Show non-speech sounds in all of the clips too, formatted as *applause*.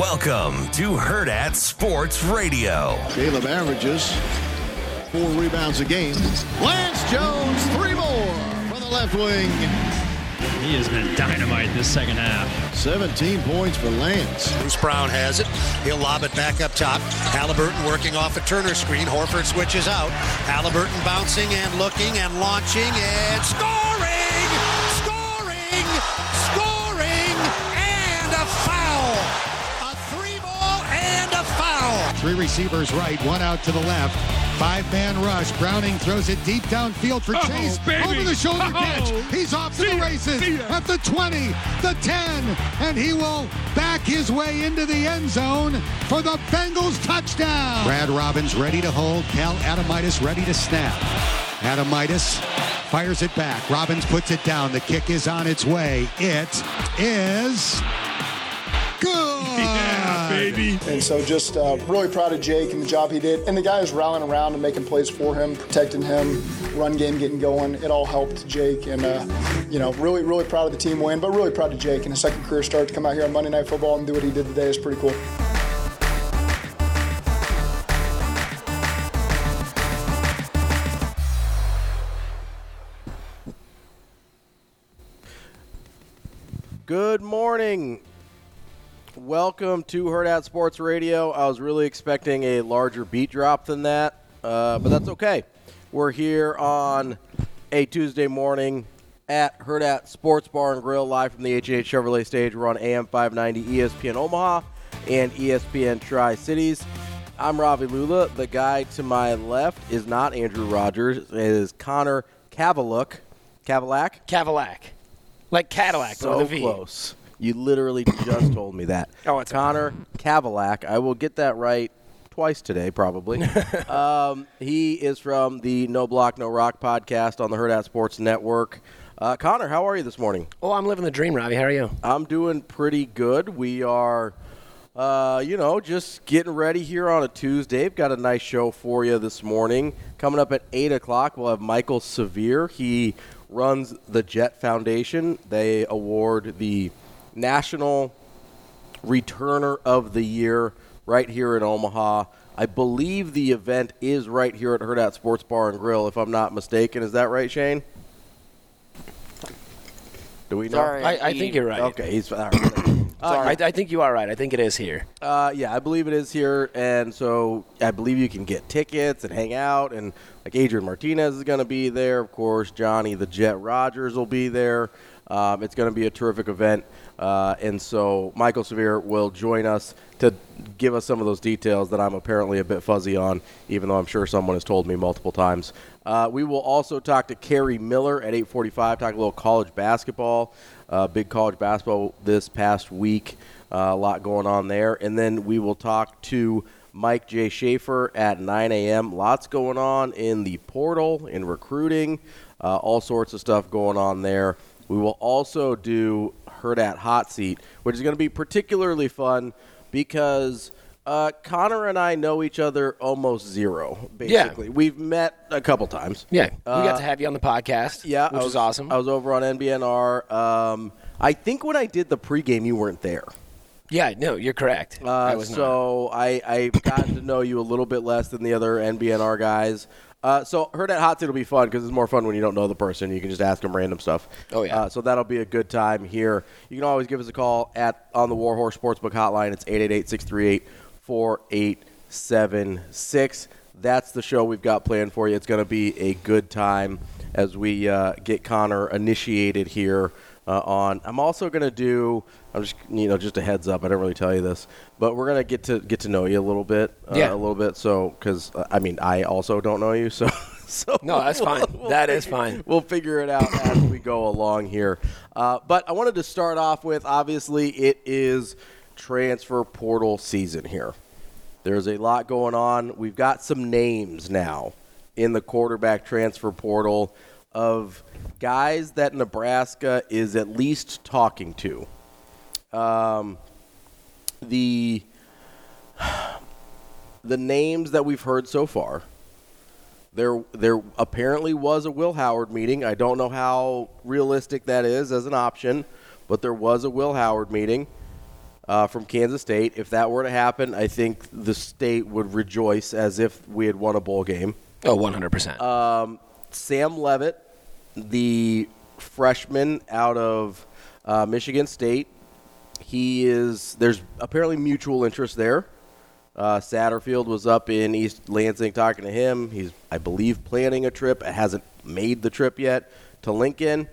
Welcome to Hurrdat Sports Radio. Caleb averages four rebounds a game. Lance Jones, three more from the left wing. He has been dynamite this second half. 17 points for Lance. Bruce Brown has it. He'll lob it back up top. Halliburton working off a Turner screen. Horford switches out. Halliburton bouncing and looking and launching and scoring! Three receivers right, one out to the left. Five man rush. Browning throws it deep downfield for Oh, Chase. baby. Over the shoulder Oh. catch. He's off to See the races at the 20, the 10, and he will back his way into the end zone for the Bengals touchdown. Brad Robbins ready to hold. Cal Adamitis ready to snap. Adamitis fires it back. Robbins puts it down. The kick is on its way. It is good. Yeah, baby. And so just uh, really proud of Jake and the job he did. And the guys rallying around and making plays for him, protecting him, run game getting going. It all helped Jake. And, uh, you know, really, really proud of the team win, but really proud of Jake and his second career start to come out here on Monday Night Football and do what he did today is pretty cool. Good morning. Welcome to Hurrdat Sports Radio. I was really expecting a larger beat drop than that, uh, but that's okay. We're here on a Tuesday morning at Hurrdat Sports Bar and Grill, live from the H&H Chevrolet stage. We're on AM 590 ESPN Omaha and ESPN Tri Cities. I'm Ravi Lulla. The guy to my left is not Andrew Rogers. It is Connor Kavulak. Kavalak? Cadillac. Like Cadillac so with a V. close. You literally just told me that. *coughs* Oh, it's Connor Kavulak. I will get that right twice today, probably. *laughs* um, he is from the No Block No Rock podcast on the Hurrdat Sports Network. Uh, Connor, how are you this morning? Oh, I'm living the dream, Robbie. How are you? I'm doing pretty good. We are, uh, you know, just getting ready here on a Tuesday. We've got a nice show for you this morning. Coming up at 8 o'clock, we'll have Michael Severe. He runs the Jet Foundation. They award the National Returner of the Year right here in Omaha. I believe the event is right here at Hurrdat Sports Bar and Grill, if I'm not mistaken. Is that right, Shane? Do we know? Sorry. I- I think you're right. Okay, he's all right. Sorry, *coughs* I, I think you are right. I think it is here. Uh, yeah, I believe it is here, and so I believe you can get tickets and hang out, and like Adrian Martinez is going to be there, of course. Johnny the Jet Rodgers will be there. Um, it's going to be a terrific event, uh, and so Michael Severe will join us to give us some of those details that I'm apparently a bit fuzzy on, even though I'm sure someone has told me multiple times. Uh, we will also talk to Kerry Miller at 8:45. Talk a little college basketball. Uh, big college basketball this past week. Uh, a lot going on there. And then we will talk to Mike J. Schaefer at 9 a.m. Lots going on in the portal, in recruiting, uh, all sorts of stuff going on there. We will also do Hurrdat Hot Seat, which is going to be particularly fun because uh, Connor and I know each other almost zero, basically. We've met a couple times. Yeah, we Uh, got to have you on the podcast. Yeah, which I was awesome. I was over on NBNR. Um, I think when I did the pregame, you weren't there. yeah, no, you're correct. Uh, I was so I I gotten to know you a little bit less than the other NBNR guys. Uh, so Hurrdat hot seat will be fun because it's more fun when you don't know the person. You can just ask them random stuff. Oh, yeah. Uh, so that'll be a good time here. You can always give us a call at on the Warhorse Sportsbook Hotline. It's 888-638-4876. That's the show we've got planned for you. It's going to be a good time as we uh, get Connor initiated here uh, on. I'm also going to do. I'm just you know just a heads up. I didn't really tell you this, but we're gonna get to get to know you a little bit. Uh, Yeah. a little bit. So because uh, I mean I also don't know you, *laughs* so so No, that's fine. That is fine. We'll figure it out as we go along here. Uh, but I wanted to start off with obviously it is transfer portal season here. There's a lot going on. We've got some names now in the quarterback transfer portal of guys that Nebraska is at least talking to. Um, the the names that we've heard so far. There, there apparently was a Will Howard meeting. I don't know how realistic that is as an option, but there was a Will Howard meeting uh, from Kansas State. If that were to happen, I think the state would rejoice as if we had won a bowl game. Oh, 100%. Um, Sam Leavitt, the freshman out of uh, Michigan State, he is. There's apparently mutual interest there. Uh, Satterfield was up in East Lansing talking to him. He's, I believe, planning a trip. Hasn't made the trip yet to Lincoln.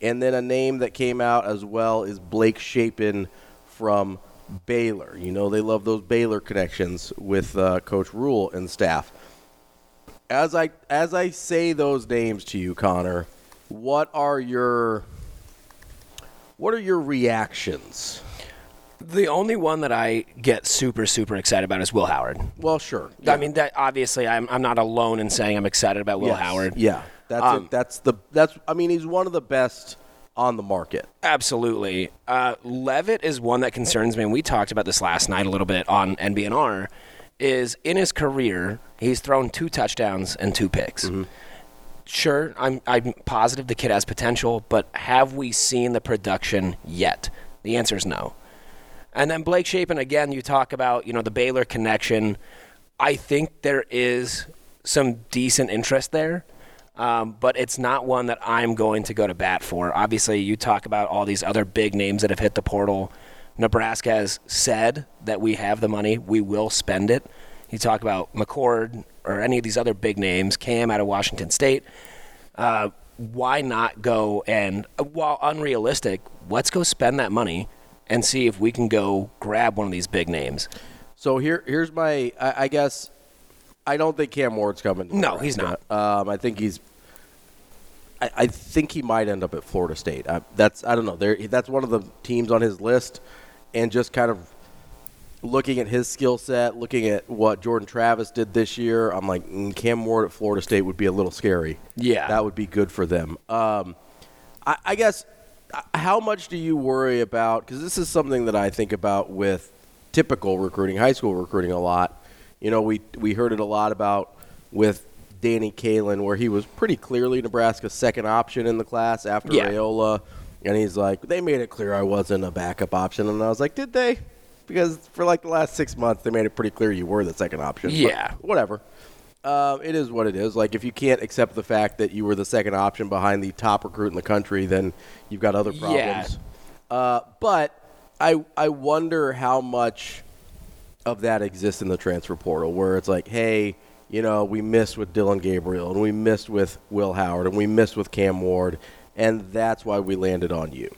And then a name that came out as well is Blake Shapen from Baylor. You know they love those Baylor connections with uh, Coach Rhule and staff. As I as I say those names to you, Connor, what are your what are your reactions? The only one that I get super, super excited about is Will Howard. Well, sure. I mean, that obviously, I'm, I'm not alone in saying I'm excited about Will Yes. Howard. Yeah, that's Um. That's the that's. I mean, he's one of the best on the market. Absolutely. Uh, Leavitt is one that concerns me, and we talked about this last night a little bit on NBNR. Is in his career, he's thrown two touchdowns and two picks. Mm-hmm. Sure, I'm, I'm positive the kid has potential, but have we seen the production yet? The answer is no. And then Blake Shapen, again, you talk about, you know, the Baylor connection. I think there is some decent interest there, um, but it's not one that I'm going to go to bat for. Obviously, you talk about all these other big names that have hit the portal. Nebraska has said that we have the money, we will spend it. You talk about McCord or any of these other big names, Cam out of Washington State. Uh, why not go and, while unrealistic, let's go spend that money and see if we can go grab one of these big names. So here, here's my. I, I guess I don't think Cam Ward's coming. No, he's not. Um, I think he's. I, I think he might end up at Florida State. I, that's I don't know. There, that's one of the teams on his list, and just kind of looking at his skill set, looking at what Jordan Travis did this year, I'm like mm, Cam Ward at Florida State would be a little scary. Yeah. that would be good for them. Um, I, I guess uh, how much do you worry about? Because this is something that I think about with typical recruiting, high school recruiting a lot. You know, we we heard it a lot about with Danny Kaelin, where he was pretty clearly Nebraska's second option in the class after Yeah. Raiola, and he's like, they made it clear I wasn't a backup option, and I was like, did they? Because for like the last six months, they made it pretty clear you were the second option. But Yeah. whatever. Uh, it is what it is. Like if you can't accept the fact that you were the second option behind the top recruit in the country, then you've got other problems. Uh, but I I wonder how much of that exists in the transfer portal, where it's like, hey, you know, we missed with Dillon Gabriel, and we missed with Will Howard, and we missed with Cam Ward, and that's why we landed on you.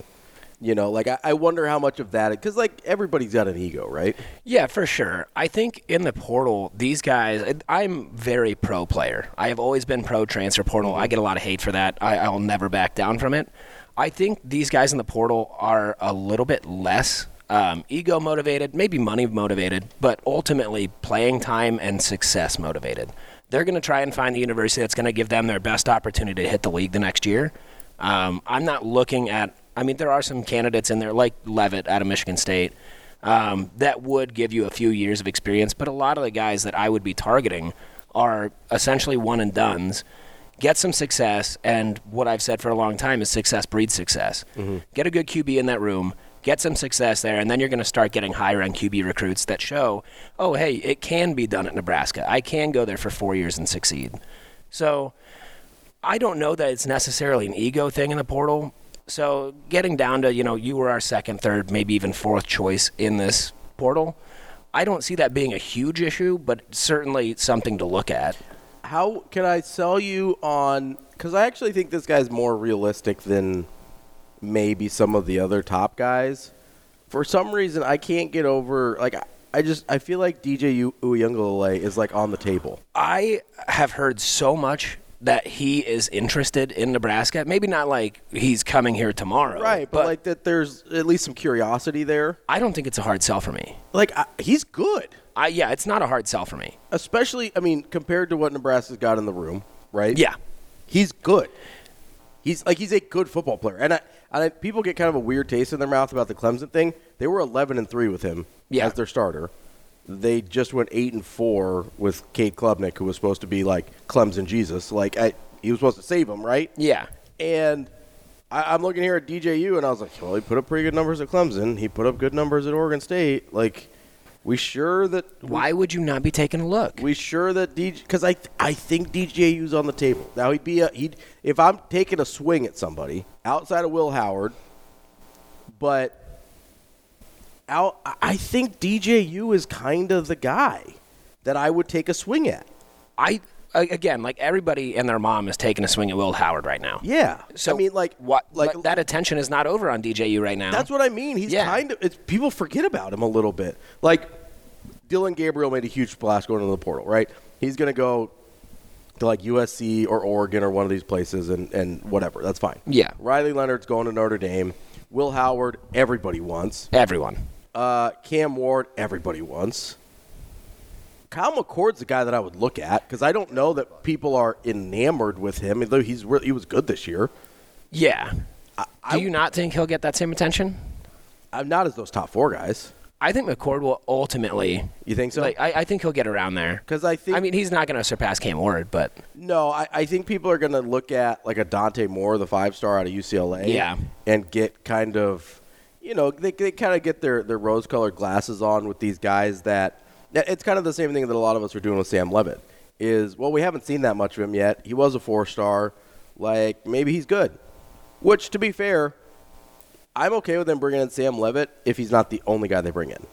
You know, like I, I wonder how much of that, because like everybody's got an ego, right? Yeah, for sure. I think in the portal, these guys, I'm very pro player. I have always been pro transfer portal. I get a lot of hate for that. I, I'll never back down from it. I think these guys in the portal are a little bit less um, ego motivated, maybe money motivated, but ultimately playing time and success motivated. They're going to try and find the university that's going to give them their best opportunity to hit the league the next year. Um, I'm not looking at. I mean, there are some candidates in there like Leavitt out of Michigan State um, that would give you a few years of experience, but a lot of the guys that I would be targeting are essentially one and duns. Get some success, and what I've said for a long time is success breeds success. Get a good QB in that room, get some success there, and then you're going to start getting higher end QB recruits that show, oh, hey, it can be done at Nebraska. I can go there for four years and succeed. So I don't know that it's necessarily an ego thing in the portal. So getting down to, you know, you were our second, third, maybe even fourth choice in this portal. I don't see that being a huge issue, but certainly something to look at. How can I sell you on? Because I actually think this guy's more realistic than maybe some of the other top guys. For some reason, I can't get over. Like, I- just I feel like DJ U- Uiagalelei is like on the table. I have heard so much that he is interested in Nebraska. Maybe not like he's coming here tomorrow. Right, but, like that, there's at least some curiosity there. I don't think it's a hard sell for me. Like I, he's good. I, yeah, it's not a hard sell for me. Especially, I mean, compared to what Nebraska's got in the room, right? Yeah. He's good. He's like he's a good football player, and I, I, people get kind of a weird taste in their mouth about the Clemson thing. They were 11 and three with him Yeah. as their starter. They just went eight and four with Cade Klubnik, who was supposed to be like Clemson Jesus. Like I, he was supposed to save them, right? Yeah. And I, I'm looking here at DJU, and I was like, well, he put up pretty good numbers at Clemson. He put up good numbers at Oregon State. Like, we sure that Why would you not be taking a look? we sure that DJ because I I think DJU's on the table now. He'd be a he'd if I'm taking a swing at somebody outside of Will Howard, but out I- I think DJU is kind of the guy that I would take a swing at. I again, like everybody and their mom is taking a swing at Will Howard right now. Yeah, So I mean like what? like that attention is not over on DJU right now. That's what I mean. He's Yeah. kind of it's, people forget about him a little bit. Like Dillon Gabriel made a huge splash going into the portal, right? He's going to go to like USC or Oregon or one of these places and and whatever. That's fine. Yeah. Riley Leonard's going to Notre Dame. Will Howard, everybody wants. everyone. Uh, Cam Ward, everybody wants. Kyle McCord's the guy that I would look at because I don't know that people are enamored with him. Even though he's re- he was good this year. Yeah. I- Do you not think he'll get that same attention? I'm not as those top four guys. I think McCord will ultimately. You think so? Like, I, I think he'll get around there. Because I think I mean, he's not going to surpass Cam Ward, but No, I, I think people are going to look at like a Dante Moore, the five star out of UCLA, Yeah. and get kind of, you know, they, they kind of get their, their rose colored glasses on with these guys that it's kind of the same thing that a lot of us are doing with Sam Leavitt. Is well, we haven't seen that much of him yet. He was a four star, like maybe he's good. Which, to be fair, I'm okay with them bringing in Sam Leavitt if he's not the only guy they bring in.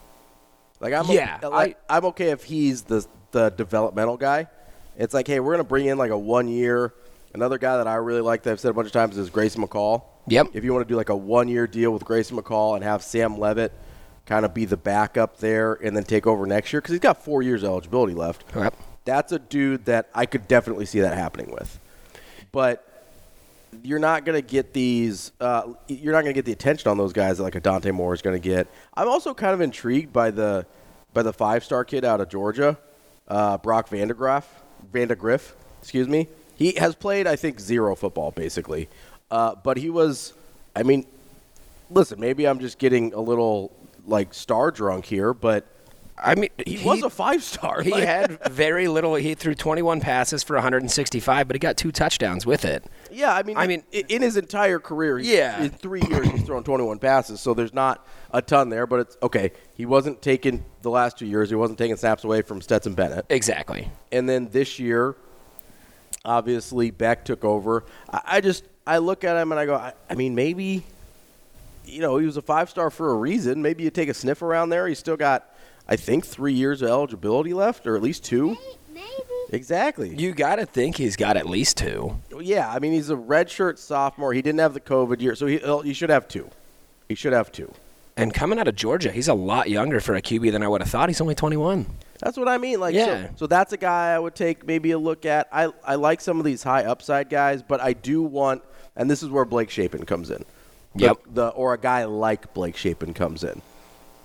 Like I'm Yeah, okay, like, I'm okay if he's the the developmental guy. It's like, hey, we're gonna bring in like a one year. Another guy that I really like that I've said a bunch of times is Grayson McCall. Yep. If you want to do like a one year deal with Grayson McCall and have Sam Leavitt kind of be the backup there and then take over next year because he's got four years eligibility left. Yep. That's a dude that I could definitely see that happening with. But you're not going to get these. Uh, you're not going to get the attention on those guys that like a Dante Moore is going to get. I'm also kind of intrigued by the by the five star kid out of Georgia, uh, Brock Vandergraff, Vandagriff, excuse me. He has played, I think, zero football basically, uh, but he was. I mean, listen, maybe I'm just getting a little like star drunk here, but I mean, he, was a five star. He had *laughs* very little. He threw 21 passes for 165, but he got two touchdowns with it. Yeah, I mean, I mean- in his entire career, he's, Yeah. in three years he's thrown 21 passes, so there's not a ton there. But it's okay. He wasn't taking the last two years. He wasn't taking snaps away from Stetson Bennett, Exactly. and then this year, obviously Beck took over. I, I just I look at him and I go, I, I mean, maybe, you know, he was a five star for a reason. Maybe you take a sniff around there. He's still got, I think, three years of eligibility left, or at least two. Maybe. Exactly. You got to think he's got at least two. Yeah, I mean he's a redshirt sophomore. He didn't have the COVID year, so he he should have two. He should have two. And coming out of Georgia, he's a lot younger for a QB than I would have thought. He's only 21. That's what I mean. Like, Yeah. so, so that's a guy I would take maybe a look at. I I like some of these high upside guys, but I do want, and this is where Blake Shapen comes in. The- Yep. The, or a guy like Blake Shapen comes in,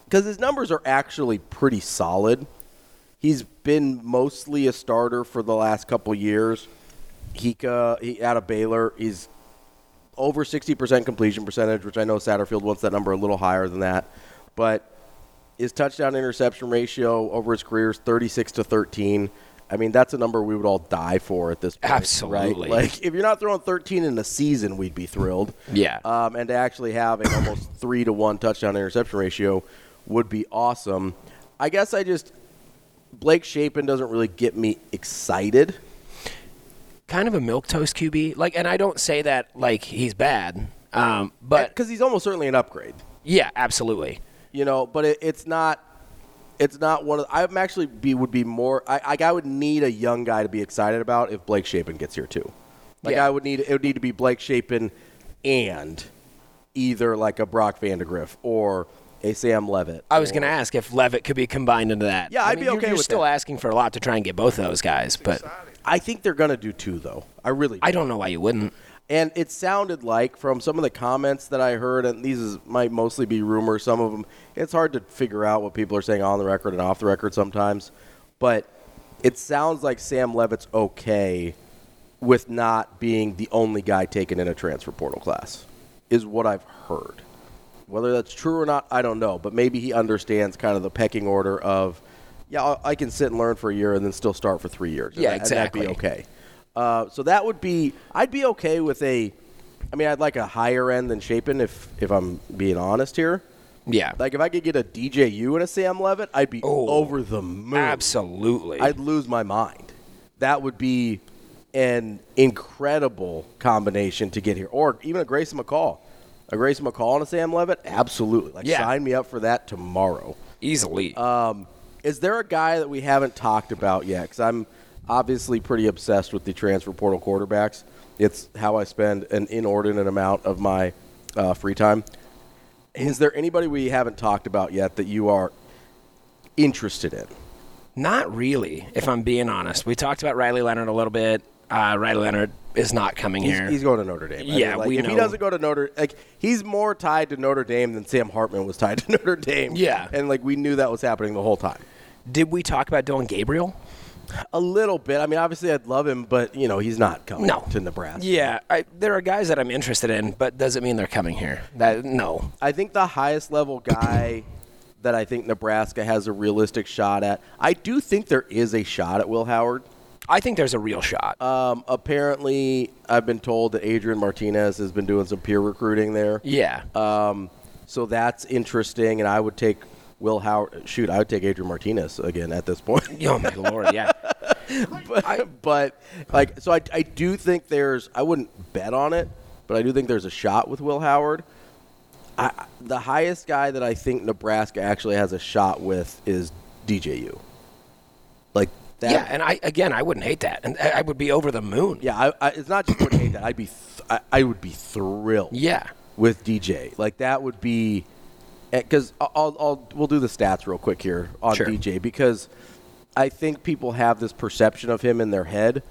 because his numbers are actually pretty solid. He's been mostly a starter for the last couple years. He, uh, he out of Baylor. He's over 60% completion percentage, which I know Satterfield wants that number a little higher than that. But his touchdown interception ratio over his career is 36 to 13. I mean, that's a number we would all die for at this point. Absolutely. Right? Like, if you're not throwing 13 in a season, we'd be thrilled. *laughs* Yeah. Um, and to actually have an almost *laughs* 3 to 1 touchdown interception ratio would be awesome. I guess I just. Blake Shapen doesn't really get me excited. Kind of a milk toast QB. Like, and I don't say that like he's bad. Um, but Because he's almost certainly an upgrade. yeah, absolutely. You know but it, it's not it's not one of i'm actually be would be more I, I I would need a young guy to be excited about if blake shapen gets here too like Yeah. i would need it would need to be blake shapen and either like a brock vandagriff or a sam leavitt I was going to ask if Leavitt could be combined into that. Yeah, I I'd mean, be you're- okay You're with still that. asking for a lot to try and get both those guys, but i think they're gonna do two though i really I don't know why you wouldn't. And it sounded like from some of the comments that I heard, and these is, might mostly be rumors. Some of them, it's hard to figure out what people are saying on the record and off the record sometimes. But it sounds like Sam Leavitt's okay with not being the only guy taken in a transfer portal class, is what I've heard. Whether that's true or not, I don't know. But maybe he understands kind of the pecking order of, yeah, I- can sit and learn for a year and then still start for three years. Yeah, that- and that'd exactly. be okay. Uh, so that would be, I'd be okay with a, I mean, I'd like a higher end than Shapen if if I'm being honest here. Yeah. Like if I could get a DJU and a Sam Leavitt, I'd be Oh, over the moon. Absolutely. I'd lose my mind. That would be an incredible combination to get here. Or even a Grayson McCall. A Grayson McCall and a Sam Leavitt? Absolutely. Like Yeah. sign me up for that tomorrow. Easily. Um, is there a guy that we haven't talked about yet? Because I'm obviously pretty obsessed with the transfer portal quarterbacks. It's how I spend an inordinate amount of my uh, free time. Is there anybody we haven't talked about yet that you are interested in? Not really, if I'm being honest. We talked about Riley Leonard a little bit. Uh, Riley Leonard is not coming He's, here. he's going to Notre Dame. I Yeah, mean, like, we if he doesn't go to Notre, like he's more tied to Notre Dame than Sam Hartman was tied to *laughs* Notre Dame. Yeah. and like we knew that was happening the whole time. Did we talk about Dillon Gabriel? A little bit. I mean, obviously, I'd love him, but you know, he's not coming No. to Nebraska. Yeah, I, there are guys that I'm interested in, but doesn't mean they're coming here. That no. I think the highest level guy that I think Nebraska has a realistic shot at. I do think there is a shot at Will Howard. I think there's a real shot. Um, apparently, I've been told that Adrian Martinez has been doing some peer recruiting there. yeah. Um, so that's interesting, and I would take Will Howard. Shoot, I would take Adrian Martinez again at this point. *laughs* oh my lord, yeah. *laughs* but, but like, so I, I do think there's. I wouldn't bet on it, but I do think there's a shot with Will Howard. I, the highest guy that I think Nebraska actually has a shot with is DJU. Like that. yeah, and I again, I wouldn't hate that, and I I would be over the moon. Yeah, I, I, it's not just wouldn't hate that. I'd be, th- I, I would be thrilled. Yeah. with DJ, like that would be, Eh, because I'll, I'll we'll do the stats real quick here on Sure. DJ because I think people have this perception of him in their head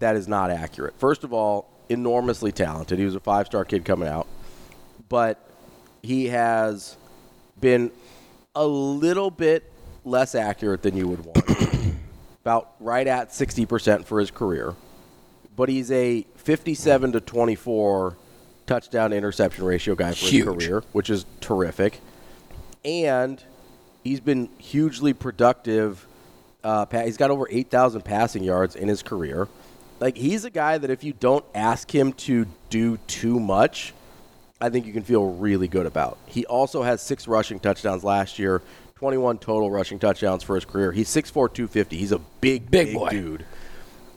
that is not accurate. First of all, enormously talented. He was a five-star kid coming out, but he has been a little bit less accurate than you would want. *coughs* About right at 60% for his career. But he's a 57 to 24 touchdown interception ratio guy for Huge. his career, which is terrific. And he's been hugely productive. Uh, he's got over 8,000 passing yards in his career. Like, he's a guy that if you don't ask him to do too much, I think you can feel really good about. He also has six rushing touchdowns last year, 21 total rushing touchdowns for his career. He's 6'4", 250. He's a big, Big big, boy. dude.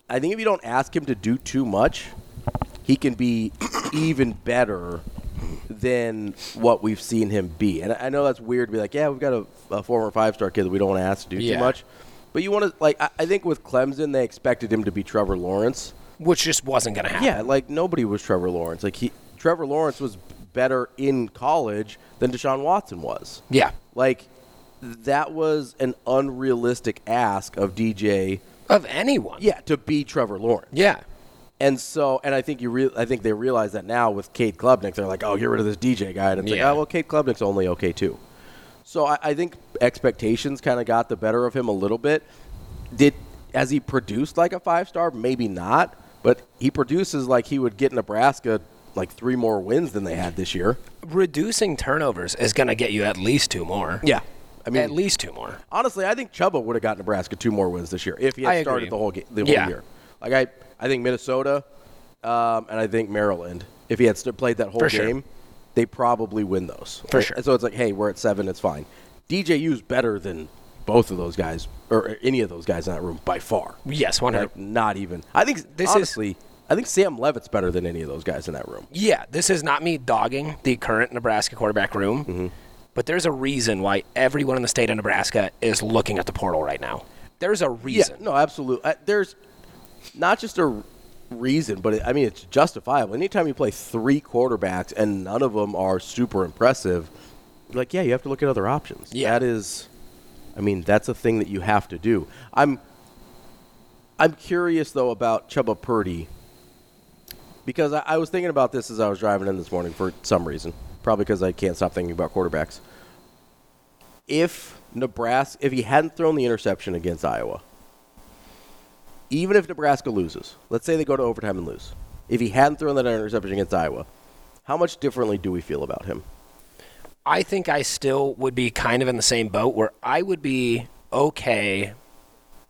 I think if you don't ask him to do too much, he can be *clears throat* even better than what we've seen him be. And I know that's weird to be like, yeah, we've got a, a former five star kid that we don't want to ask to do Yeah. too much. But you want to like, I, I think with Clemson, they expected him to be Trevor Lawrence. Which just wasn't going to happen. Yeah, like nobody was Trevor Lawrence. Like he, Trevor Lawrence was better in college than Deshaun Watson was. Yeah. Like that was an unrealistic ask of DJ. Of anyone. Yeah, to be Trevor Lawrence. Yeah. And so, and I think you, re- I think they realize that now with Cade Klubnik, they're like, oh, get rid of this DJ guy, and it's Yeah. like, oh, well, Cade Klubnik's only okay too. So I, I think expectations kind of got the better of him a little bit. Did has he produced like a five star? Maybe not, but he produces like he would get Nebraska like three more wins than they had this year. Reducing turnovers is going to get you at least two more. Yeah, I mean, at least two more. honestly, I think Chuba would have got Nebraska two more wins this year if he I had agree. started the whole ga- the whole Yeah. year. Like I, I think Minnesota, um, and I think Maryland, if he had st- played that whole For sure. game, they probably win those. For sure. And so it's like, hey, we're at seven, it's fine. DJU's better than both of those guys or any of those guys in that room by far. Yes, 100. Like not even. I think This is- honestly, I think Sam Leavitt's better than any of those guys in that room. Yeah, this is not me dogging the current Nebraska quarterback room, Mm-hmm. but there's a reason why everyone in the state of Nebraska is looking at the portal right now. There's a reason. Yeah, no, absolutely. Uh, there's not just a reason, but it, I mean it's justifiable. Anytime you play three quarterbacks and none of them are super impressive, like yeah, you have to look at other options. Yeah. that is. I mean, that's a thing that you have to do. I'm. I'm curious though about Chuba Purdy. because I, I was thinking about this as I was driving in this morning for some reason. Probably because I can't stop thinking about quarterbacks. If Nebraska, if he hadn't thrown the interception against Iowa, even if Nebraska loses, let's say they go to overtime and lose, if he hadn't thrown that interception against Iowa, how much differently do we feel about him? I think I still would be kind of in the same boat where I would be okay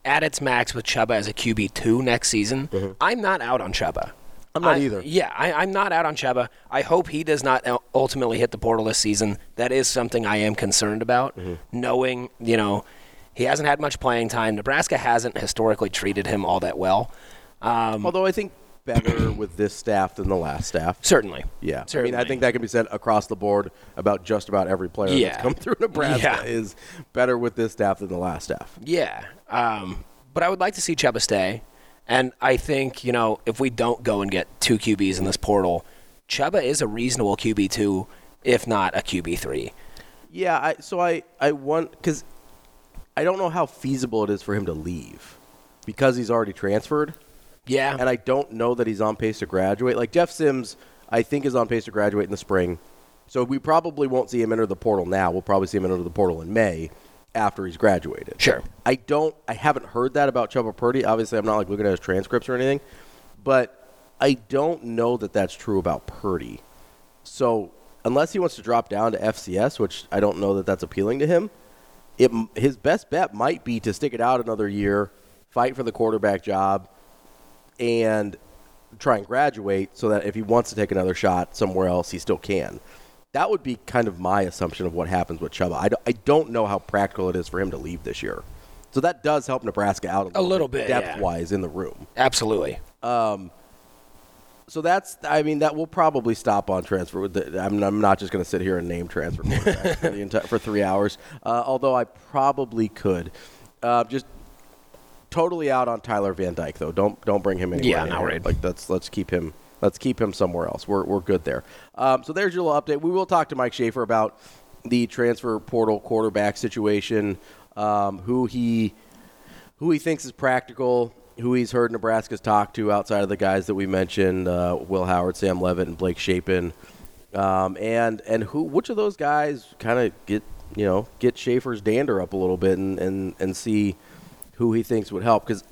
at its max with Chuba as a QB two next season. Mm-hmm. I'm not out on Chuba. I'm not I- either. Yeah, I, I'm not out on Chuba. I hope he does not ultimately hit the portal this season. That is something I am concerned about. Mm-hmm. Knowing, you know, he hasn't had much playing time. Nebraska hasn't historically treated him all that well. Um, Although I think better *coughs* with this staff than the last staff. certainly. Yeah, I mean, I think that can be said across the board about just about every player Yeah. that's come through Nebraska Yeah. is better with this staff than the last staff. Yeah. Um, but I would like to see Chuba stay. And I think, you know, if we don't go and get two QBs in this portal, Chuba is a reasonable QB2, if not a QB3. Yeah, I, so I I want because I don't know how feasible it is for him to leave because he's already transferred, Yeah. and I don't know that he's on pace to graduate. Like Jeff Sims, I think is on pace to graduate in the spring, so we probably won't see him enter the portal now. We'll probably see him enter the portal in May after he's graduated. Sure. I don't. I haven't heard that about Chuba Purdy. Obviously, I'm not like looking at his transcripts or anything, but I don't know that that's true about Purdy. So unless he wants to drop down to FCS, which I don't know that that's appealing to him, it his best bet might be to stick it out another year, fight for the quarterback job, and try and graduate so that if he wants to take another shot somewhere else, he still can. That would be kind of my assumption of what happens with Chuba. I don't, I don't know how practical it is for him to leave this year. So that does help Nebraska out a little, little bit, yeah. depth wise in the room. Absolutely. Um, So that's, I mean, that will probably stop on transfer. With the, I'm, I'm not just going to sit here and name transfer for, the enti- for three hours, uh, although I probably could. Uh, just totally out on Tyler Van Dyke though. Don't don't bring him anywhere. Yeah, not worried. Like let's let's keep him let's keep him somewhere else. We're we're good there. Um, so there's your little update. We will talk to Mike Schaefer about the transfer portal quarterback situation, um, who he who he thinks is practical, who he's heard Nebraska's talk to outside of the guys that we mentioned, uh, Will Howard, Sam Leavitt, and Blake Shapen, um, and and who which of those guys kind of get you know get Schaefer's dander up a little bit and and, and see who he thinks would help because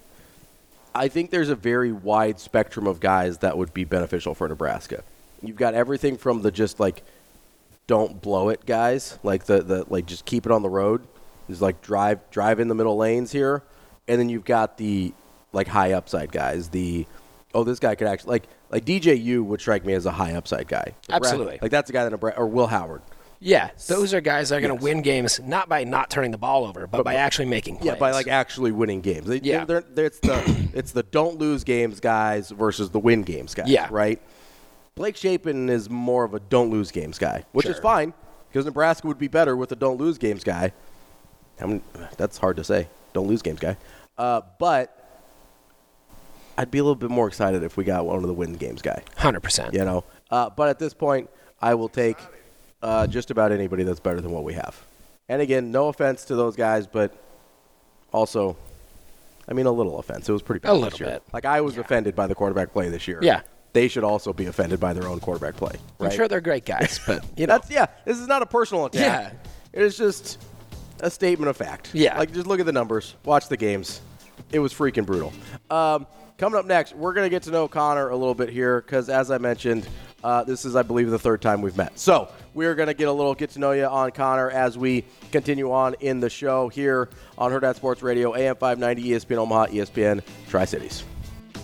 I think there's a very wide spectrum of guys that would be beneficial for Nebraska. You've got everything from the just like don't blow it guys, like the, the like just keep it on the road. Is like drive drive in the middle lanes here. And then you've got the like high upside guys, the oh this guy could actually like like DJU would strike me as a high upside guy. Absolutely. Like that's a guy that Nebraska or Will Howard. Yeah, those are guys that are going to Yes. win games not by not turning the ball over, but, by actually making plays. Yeah, by like actually winning games. They, Yeah. they're, they're, it's the *coughs* it's the don't lose games guys versus the win games guys. Yeah. right. Blake Shapen is more of a don't lose games guy, which is fine because Nebraska would be better with a don't lose games guy. I mean, that's hard to say. Don't lose games guy, uh, but I'd be a little bit more excited if we got one of the win games guy. hundred percent. You know, uh, but at this point, I will take uh, just about anybody that's better than what we have. And again, no offense to those guys, but also, I mean, a little offense. It was pretty bad A little year. bit. Like I was offended by the quarterback play this year. Yeah. they should also be offended by their own quarterback play. I'm sure they're great guys, *laughs* but you know, That's yeah. This is not a personal attack. Yeah. it is just a statement of fact. Yeah. like just look at the numbers, watch the games. It was freaking brutal. Um, coming up next, we're gonna get to know Connor a little bit here because, as I mentioned, uh, this is, I believe, the third time we've met. So we are gonna get a little get to know you on Connor as we continue on in the show here on Hurrdat Sports Radio, AM 590, ESPN Omaha, ESPN Tri Cities.